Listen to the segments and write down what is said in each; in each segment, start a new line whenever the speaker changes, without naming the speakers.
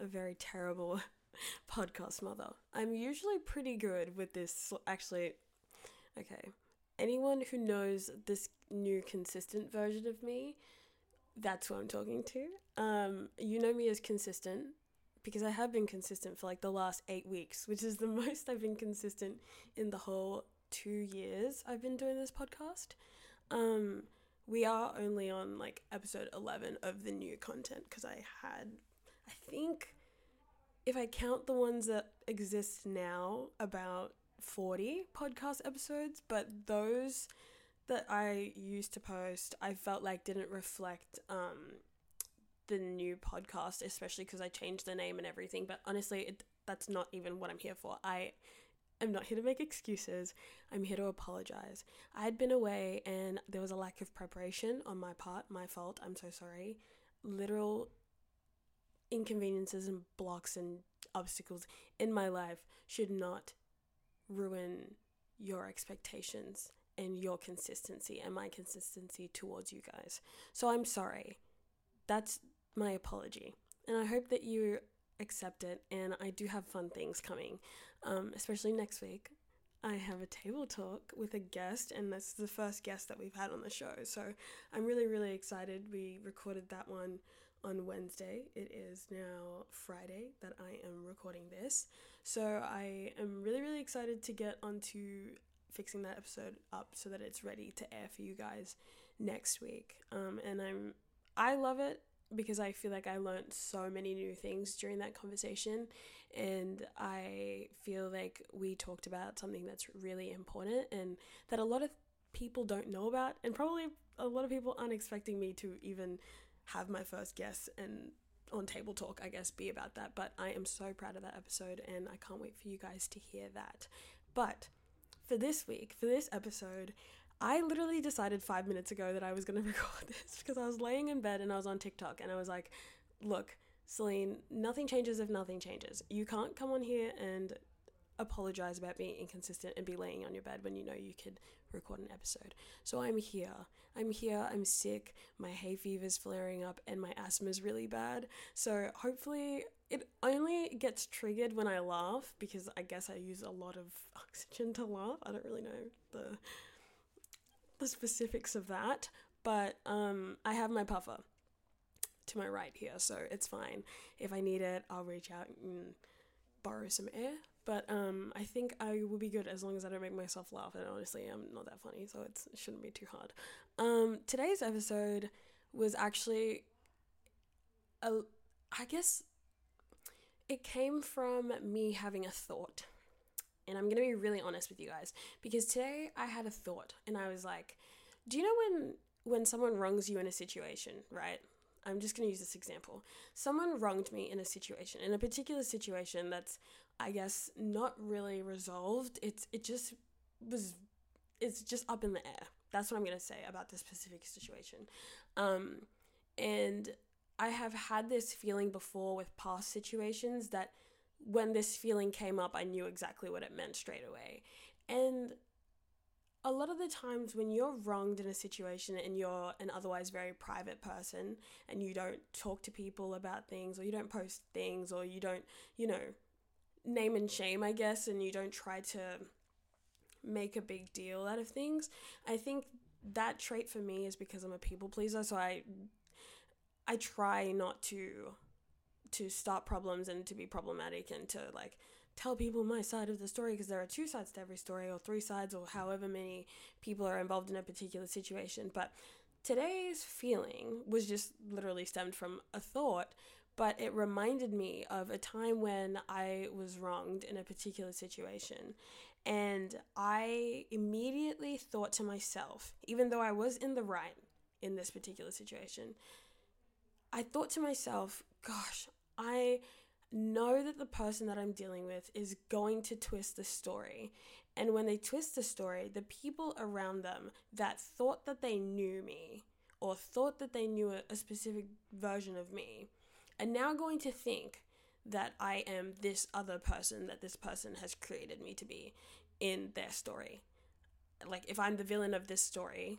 a very terrible podcast mother. I'm usually pretty good with this. Actually, okay. Anyone who knows this new consistent version of me, that's who I'm talking to. Um, you know me as consistent because I have been consistent for like the last eight weeks, which is the most I've been consistent in the whole two years I've been doing this podcast. Um, we are only on like episode 11 of the new content because I had, I think, if I count the ones that exist now, about 40 podcast episodes, but those that I used to post, I felt like didn't reflect um, the new podcast, especially because I changed the name and everything. But honestly, it, that's not even what I'm here for. I am not here to make excuses. I'm here to apologize. I had been away and there was a lack of preparation on my part. My fault. I'm so sorry. Literal inconveniences and blocks and obstacles in my life should not ruin your expectations and your consistency and my consistency towards you guys. So I'm sorry. That's my apology. And I hope that you accept it. And I do have fun things coming, um, especially next week. I have a table talk with a guest, and this is the first guest that we've had on the show. So I'm really, really excited. We recorded that one on Wednesday. It is now Friday that I am recording this. So I am really, really excited to get onto fixing that episode up so that it's ready to air for you guys next week. Um, and I'm I love it because I feel like I learned so many new things during that conversation. And I feel like we talked about something that's really important and that a lot of people don't know about. And probably a lot of people aren't expecting me to even have my first guest and on Table Talk, I guess, be about that. But I am so proud of that episode and I can't wait for you guys to hear that. But for this week, for this episode, I literally decided five minutes ago that I was going to record this because I was laying in bed and I was on TikTok and I was like, look, Celine, nothing changes if nothing changes. You can't come on here and apologize about being inconsistent and be laying on your bed when you know you could record an episode. So I'm here. I'm here. I'm sick. My hay fever's flaring up and my asthma is really bad. So hopefully it only gets triggered when I laugh because I guess I use a lot of oxygen to laugh. I don't really know the the specifics of that, but um, I have my puffer to my right here, so it's fine. If I need it, I'll reach out and borrow some air. But um, I think I will be good as long as I don't make myself laugh. And honestly, I'm not that funny, so it shouldn't be too hard. Um, today's episode was actually, a, I guess, it came from me having a thought and I'm going to be really honest with you guys because today I had a thought and I was like, do you know when when someone wrongs you in a situation, right? I'm just going to use this example. Someone wronged me in a situation, in a particular situation that's I guess not really resolved. It's it just was it's just up in the air. That's what I'm to say about this specific situation. Um and I have had this feeling before with past situations that when this feeling came up, I knew exactly what it meant straight away. And a lot of the times when you're wronged in a situation and you're an otherwise very private person and you don't talk to people about things or you don't post things or you don't, you know, name and shame, I guess, and you don't try to make a big deal out of things, I think that trait for me is because I'm a people pleaser, so I I try not to to start problems and to be problematic and to like tell people my side of the story because there are two sides to every story or three sides or however many people are involved in a particular situation. But today's feeling was just literally stemmed from a thought but it reminded me of a time when I was wronged in a particular situation. And I immediately thought to myself, even though I was in the right in this particular situation, I thought to myself, gosh, I know that the person that I'm dealing with is going to twist the story. And when they twist the story, the people around them that thought that they knew me or thought that they knew a, a specific version of me are now going to think that I am this other person that this person has created me to be in their story. Like, if I'm the villain of this story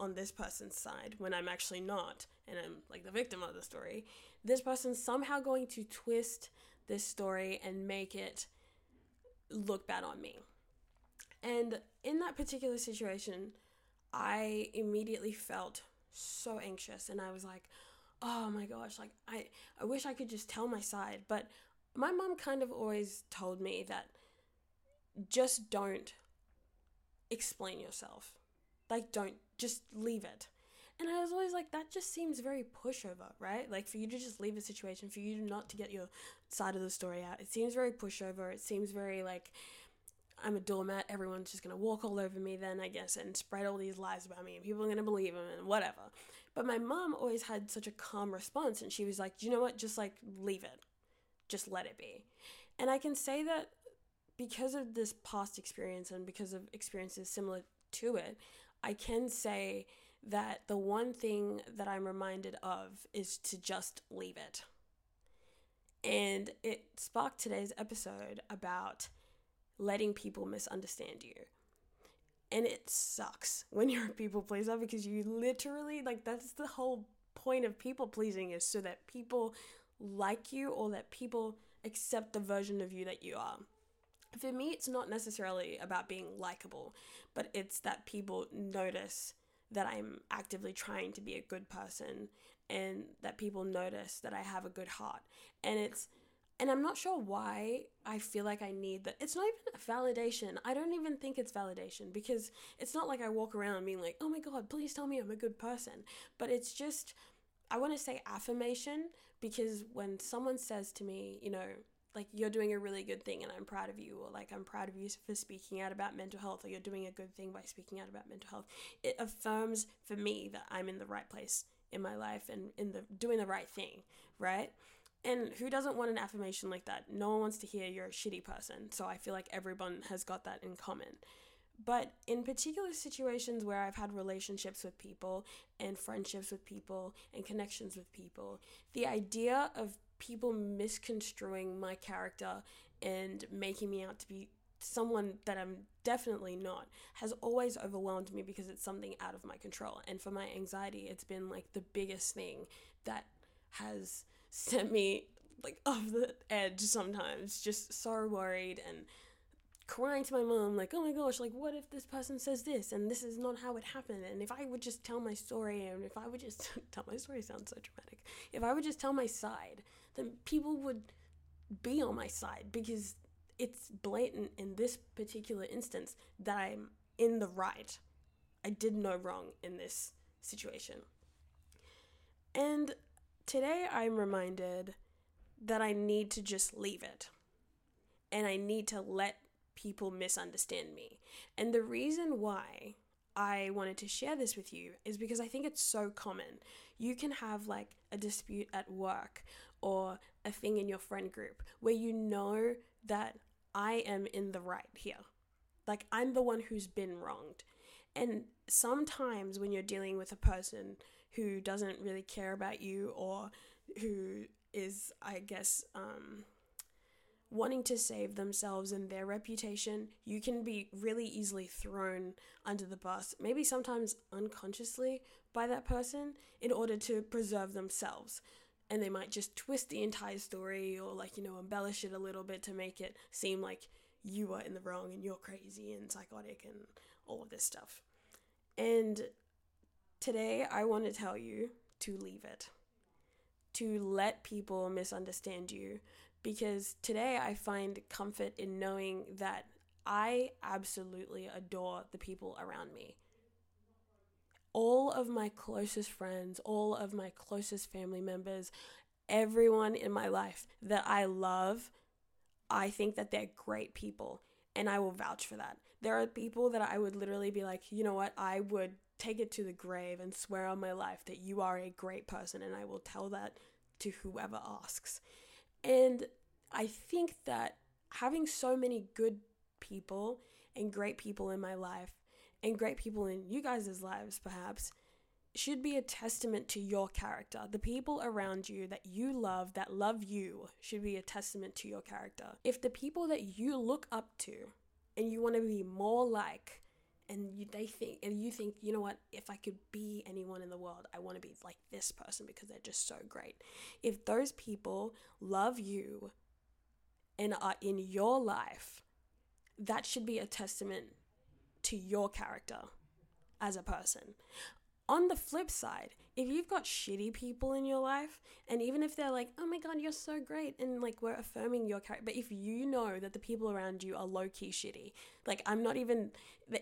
on this person's side when I'm actually not, and I'm like the victim of the story, this person's somehow going to twist this story and make it look bad on me. And in that particular situation, I immediately felt so anxious and I was like, oh my gosh, like I, I wish I could just tell my side. But my mom kind of always told me that just don't explain yourself. Like, don't just leave it. And I was always like, that just seems very pushover, right? Like, for you to just leave a situation, for you not to get your side of the story out, it seems very pushover. It seems very like, I'm a doormat. Everyone's just gonna walk all over me then, I guess, and spread all these lies about me, and people are gonna believe them and whatever. But my mom always had such a calm response, and she was like, you know what? Just like leave it, just let it be. And I can say that because of this past experience and because of experiences similar to it, I can say that the one thing that I'm reminded of is to just leave it. And it sparked today's episode about letting people misunderstand you. And it sucks when you're a people pleaser because you literally, like, that's the whole point of people pleasing is so that people like you or that people accept the version of you that you are. For me, it's not necessarily about being likable, but it's that people notice that I'm actively trying to be a good person and that people notice that I have a good heart. And it's and I'm not sure why I feel like I need that. It's not even validation. I don't even think it's validation because it's not like I walk around being like, oh my God, please tell me I'm a good person. But it's just, I want to say affirmation because when someone says to me, you know, like you're doing a really good thing and I'm proud of you, or like I'm proud of you for speaking out about mental health, or you're doing a good thing by speaking out about mental health, it affirms for me that I'm in the right place in my life and in the doing the right thing, right? And who doesn't want an affirmation like that? No one wants to hear you're a shitty person. So I feel like everyone has got that in common. But in particular situations where I've had relationships with people and friendships with people and connections with people, the idea of people misconstruing my character and making me out to be someone that I'm definitely not has always overwhelmed me because it's something out of my control. And for my anxiety, it's been like the biggest thing that has sent me like off the edge sometimes, just so worried and crying to my mom like oh my gosh like what if this person says this and this is not how it happened? And if i would just tell my story and if i would just tell my story sounds so dramatic. If i would just tell my side then people would be on my side because it's blatant in this particular instance that i'm in the right. I did no wrong in this situation. And Today I'm reminded that I need to just leave it. And I need to let people misunderstand me. And the reason why I wanted to share this with you is because I think it's so common. You can have like a dispute at work or a thing in your friend group where you know that I am in the right here. Like I'm the one who's been wronged. And sometimes when you're dealing with a person who doesn't really care about you or who is, I guess, um, wanting to save themselves and their reputation, you can be really easily thrown under the bus, maybe sometimes unconsciously by that person in order to preserve themselves. And they might just twist the entire story or, like, you know, embellish it a little bit to make it seem like you are in the wrong and you're crazy and psychotic and all of this stuff. And Today, I want to tell you to leave it, to let people misunderstand you, because today I find comfort in knowing that I absolutely adore the people around me. All of my closest friends, all of my closest family members, everyone in my life that I love, I think that they're great people and I will vouch for that. There are people that I would literally be like, you know what, I would take it to the grave and swear on my life that you are a great person, and I will tell that to whoever asks. And I think that having so many good people and great people in my life, and great people in you guys' lives, perhaps, should be a testament to your character. The people around you that you love, that love you, should be a testament to your character. If the people that you look up to and you want to be more like, and you, they think and you think you know what? If i could be anyone in the world i want to be like this person because they're just so great. If those people love you and are in your life that should be a testament to your character as a person on the flip side, if you've got shitty people in your life, and even if they're like, oh my god, you're so great, and like we're affirming your character, but if you know that the people around you are low key shitty, like I'm not even,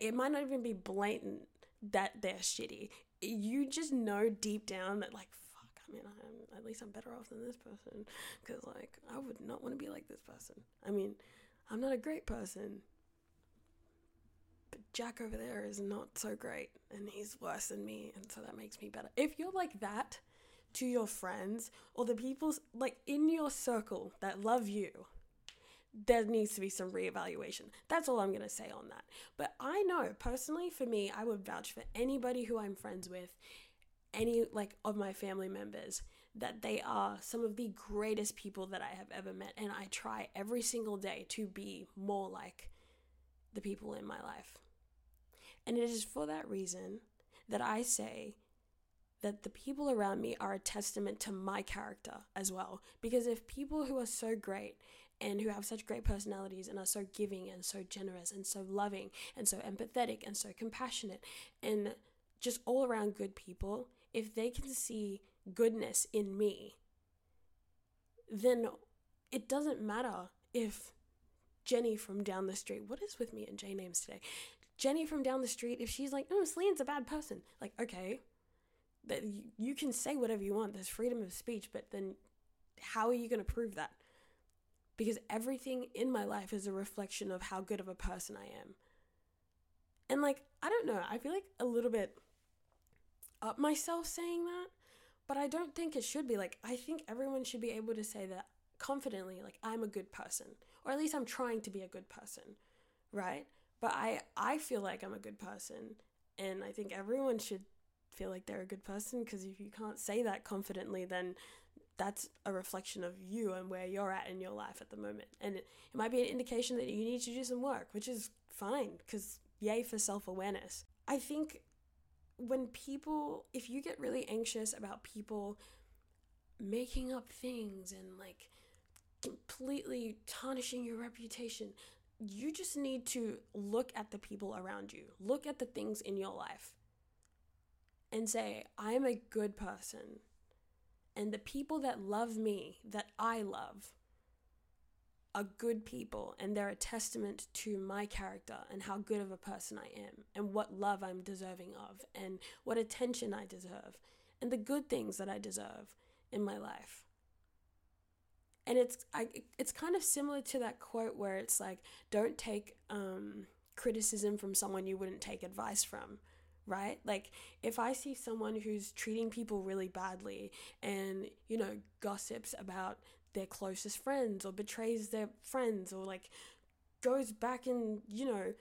it might not even be blatant that they're shitty. You just know deep down that, like, fuck, I mean, I'm, at least I'm better off than this person, because like I would not want to be like this person. I mean, I'm not a great person, Jack over there is not so great and he's worse than me and so that makes me better. If you're like that to your friends or the people like in your circle that love you, there needs to be some reevaluation. That's all I'm going to say on that. But I know personally for me, I would vouch for anybody who I'm friends with, any like of my family members that they are some of the greatest people that I have ever met and I try every single day to be more like the people in my life. And it is for that reason that I say that the people around me are a testament to my character as well. Because if people who are so great and who have such great personalities and are so giving and so generous and so loving and so empathetic and so compassionate and just all around good people, if they can see goodness in me, then it doesn't matter if Jenny from down the street, what is with me and J names today? Jenny from down the street, if she's like, oh, Celine's a bad person, like, okay, that you, you can say whatever you want. There's freedom of speech, but then how are you going to prove that? Because everything in my life is a reflection of how good of a person I am. And like, I don't know, I feel like a little bit up myself saying that, but I don't think it should be. Like, I think everyone should be able to say that confidently, like, I'm a good person, or at least I'm trying to be a good person, right? But I I feel like I'm a good person and I think everyone should feel like they're a good person because if you can't say that confidently then that's a reflection of you and where you're at in your life at the moment. And it, it might be an indication that you need to do some work, which is fine because yay for self awareness. I think when people, if you get really anxious about people making up things and like completely tarnishing your reputation, you just need to look at the people around you, look at the things in your life, and say, I'm a good person. And the people that love me, that I love, are good people, and they're a testament to my character and how good of a person I am, and what love I'm deserving of, and what attention I deserve, and the good things that I deserve in my life and it's I, it's kind of similar to that quote where it's like don't take um, criticism from someone you wouldn't take advice from right? Like if i see someone who's treating people really badly and you know gossips about their closest friends or betrays their friends or like goes back and you know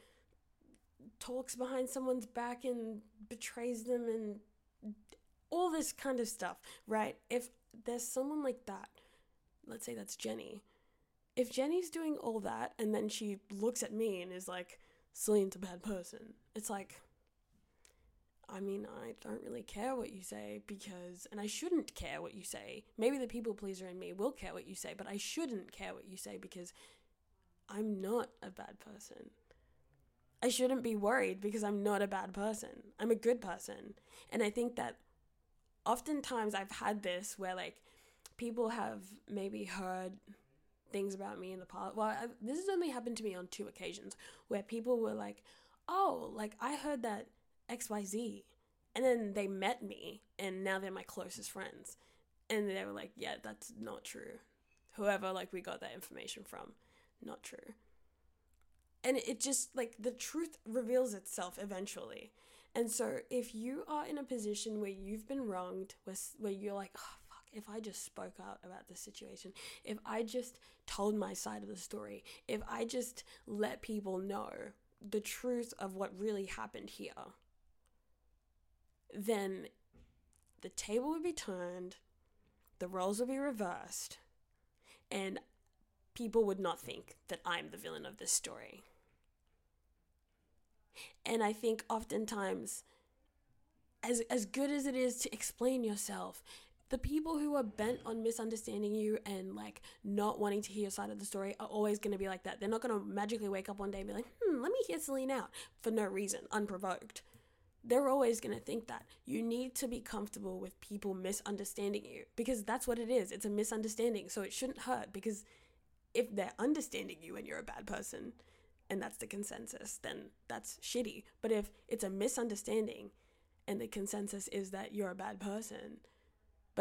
talks behind someone's back and betrays them and all this kind of stuff right? If there's someone like that let's say that's Jenny. If Jenny's doing all that and then she looks at me and is like, Celine's a bad person, it's like, I mean, I don't really care what you say because, and I shouldn't care what you say. Maybe the people pleaser in me will care what you say, but I shouldn't care what you say because I'm not a bad person. I shouldn't be worried because I'm not a bad person. I'm a good person. And I think that oftentimes I've had this where, like, people have maybe heard things about me in the past. Well, I, this has only happened to me on two occasions where people were like, "Oh, like I heard that XYZ." And then they met me and now they're my closest friends. And they were like, "Yeah, that's not true." Whoever like we got that information from, not true. And it just like the truth reveals itself eventually. And so if you are in a position where you've been wronged, where, where you're like, oh, if I just spoke out about the situation, if I just told my side of the story, if I just let people know the truth of what really happened here, then the table would be turned, the roles would be reversed, and people would not think that I'm the villain of this story. And I think oftentimes, as, as good as it is to explain yourself, the people who are bent on misunderstanding you and like not wanting to hear your side of the story are always going to be like that. They're not going to magically wake up one day and be like, hmm, let me hear Celine out for no reason, unprovoked. They're always going to think that. You need to be comfortable with people misunderstanding you because that's what it is. It's a misunderstanding. So it shouldn't hurt because if they're understanding you and you're a bad person and that's the consensus, then that's shitty. But if it's a misunderstanding and the consensus is that you're a bad person,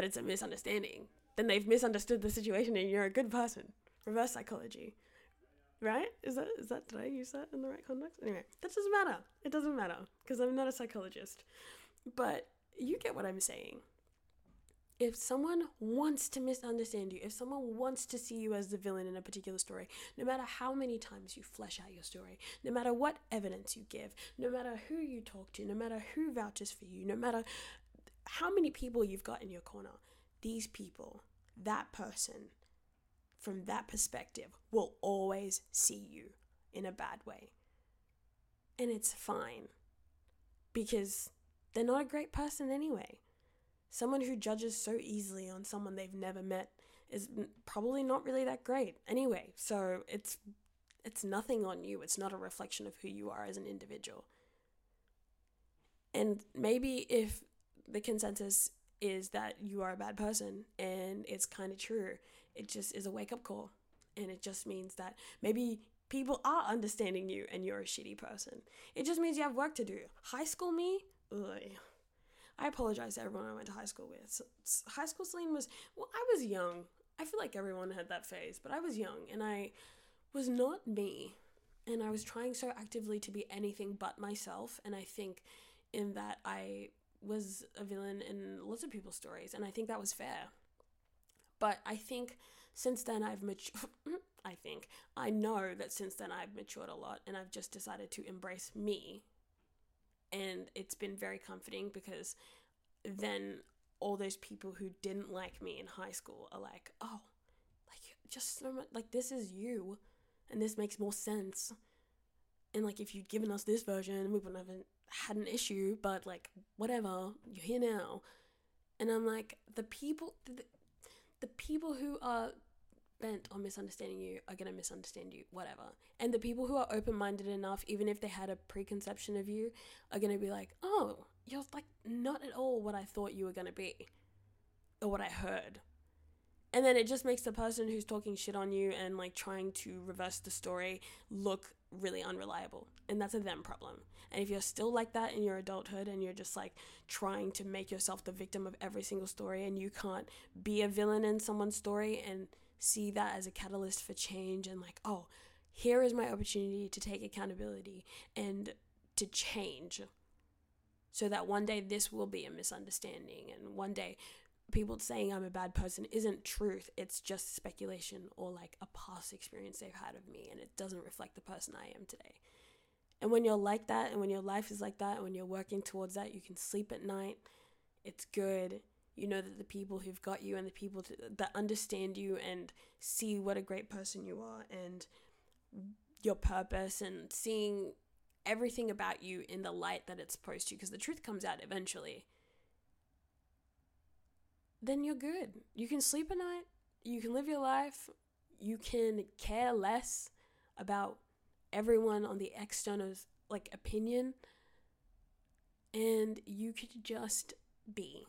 but it's a misunderstanding, then they've misunderstood the situation and you're a good person. Reverse psychology. Right? Is that is that did I use that in the right context? Anyway, that doesn't matter. It doesn't matter because I'm not a psychologist. But you get what I'm saying. If someone wants to misunderstand you, if someone wants to see you as the villain in a particular story, no matter how many times you flesh out your story, no matter what evidence you give, no matter who you talk to, no matter who vouches for you, no matter how many people you've got in your corner, these people, that person, from that perspective, will always see you in a bad way. And it's fine because they're not a great person anyway. Someone who judges so easily on someone they've never met is probably not really that great anyway. So it's it's nothing on you. It's not a reflection of who you are as an individual. And maybe if the consensus is that you are a bad person and it's kind of true. It just is a wake up call. And it just means that maybe people are understanding you and you're a shitty person. It just means you have work to do. High school me, ugh. I apologize to everyone I went to high school with. So, high school Celine was, well, I was young. I feel like everyone had that phase, but I was young and I was not me. And I was trying so actively to be anything but myself. And I think in that I was a villain in lots of people's stories, and I think that was fair. But I think since then I've matured. I think I know that since then I've matured a lot, and I've just decided to embrace me. And it's been very comforting because then all those people who didn't like me in high school are like, oh, like just so much, like this is you, and this makes more sense. And like if you'd given us this version, we wouldn't have had an issue, but like, whatever, you're here now. And I'm like, the people, the, the people who are bent on misunderstanding you are going to misunderstand you, whatever. And the people who are open minded enough, even if they had a preconception of you, are going to be like, oh, you're like not at all what I thought you were going to be or what I heard. And then it just makes the person who's talking shit on you and like trying to reverse the story look really unreliable. And that's a them problem. And if you're still like that in your adulthood and you're just like trying to make yourself the victim of every single story and you can't be a villain in someone's story and see that as a catalyst for change and like, oh, here is my opportunity to take accountability and to change so that one day this will be a misunderstanding and one day people saying I'm a bad person isn't truth. It's just speculation or like a past experience they've had of me, and it doesn't reflect the person I am today. And when you're like that, and when your life is like that, and when you're working towards that, you can sleep at night. It's good. You know that the people who've got you and the people to, that understand you and see what a great person you are and your purpose and seeing everything about you in the light that it's supposed to, because the truth comes out eventually then you're good. You can sleep at night, you can live your life, you can care less about everyone on the external like opinion and you could just be.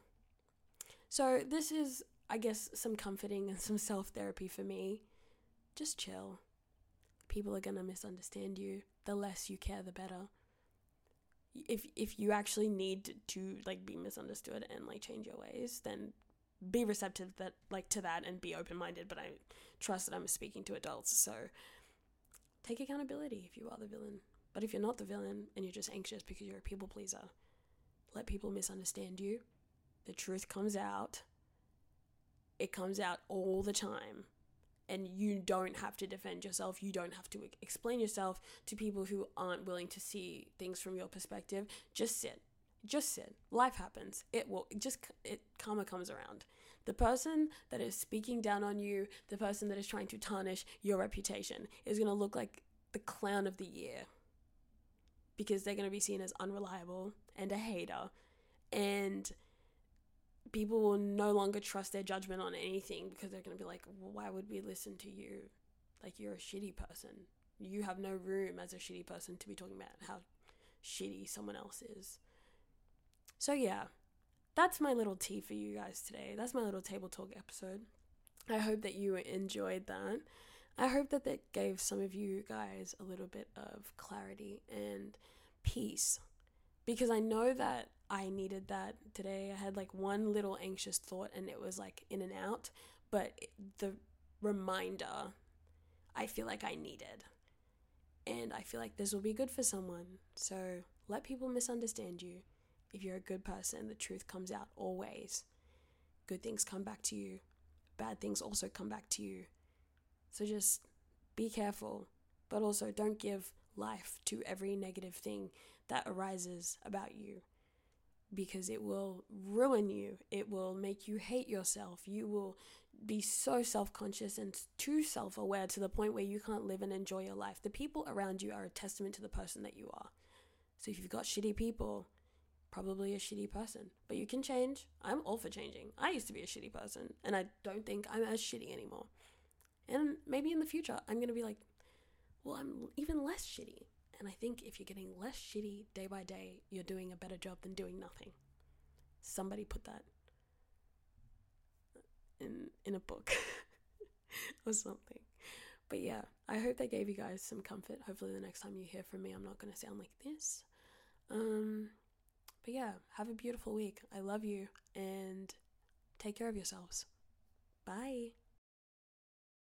So this is I guess some comforting and some self-therapy for me. Just chill. People are going to misunderstand you. The less you care the better. If if you actually need to like be misunderstood and like change your ways, then be receptive that like to that and be open minded. But I trust that I'm speaking to adults, so take accountability if you are the villain. But if you're not the villain and you're just anxious because you're a people pleaser, let people misunderstand you. The truth comes out. It comes out all the time. And you don't have to defend yourself. You don't have to explain yourself to people who aren't willing to see things from your perspective. Just sit just sit. Life happens. It will just it karma comes around. The person that is speaking down on you, the person that is trying to tarnish your reputation is going to look like the clown of the year. because they're going to be seen as unreliable and a hater. And people will no longer trust their judgment on anything because they're going to be like, why would we listen to you? Like, you're a shitty person. You have no room as a shitty person to be talking about how shitty someone else is. So, yeah, that's my little tea for you guys today. That's my little table talk episode. I hope that you enjoyed that. I hope that that gave some of you guys a little bit of clarity and peace because I know that I needed that today. I had like one little anxious thought and it was like in and out, but the reminder I feel like I needed. And I feel like this will be good for someone. So let people misunderstand you. If you're a good person, the truth comes out always. Good things come back to you, bad things also come back to you. So just be careful, but also don't give life to every negative thing that arises about you because it will ruin you. It will make you hate yourself. You will be so self conscious and too self aware to the point where you can't live and enjoy your life. The people around you are a testament to the person that you are. So if you've got shitty people, probably a shitty person. But you can change. I'm all for changing. I used to be a shitty person, and I don't think I'm as shitty anymore. And maybe in the future, I'm going to be like, well, I'm even less shitty. And I think if you're getting less shitty day by day, you're doing a better job than doing nothing. Somebody put that in in a book or something. But yeah, I hope that gave you guys some comfort. Hopefully the next time you hear from me, I'm not going to sound like this. Um but yeah, have a beautiful week. I love you and take care of yourselves. Bye.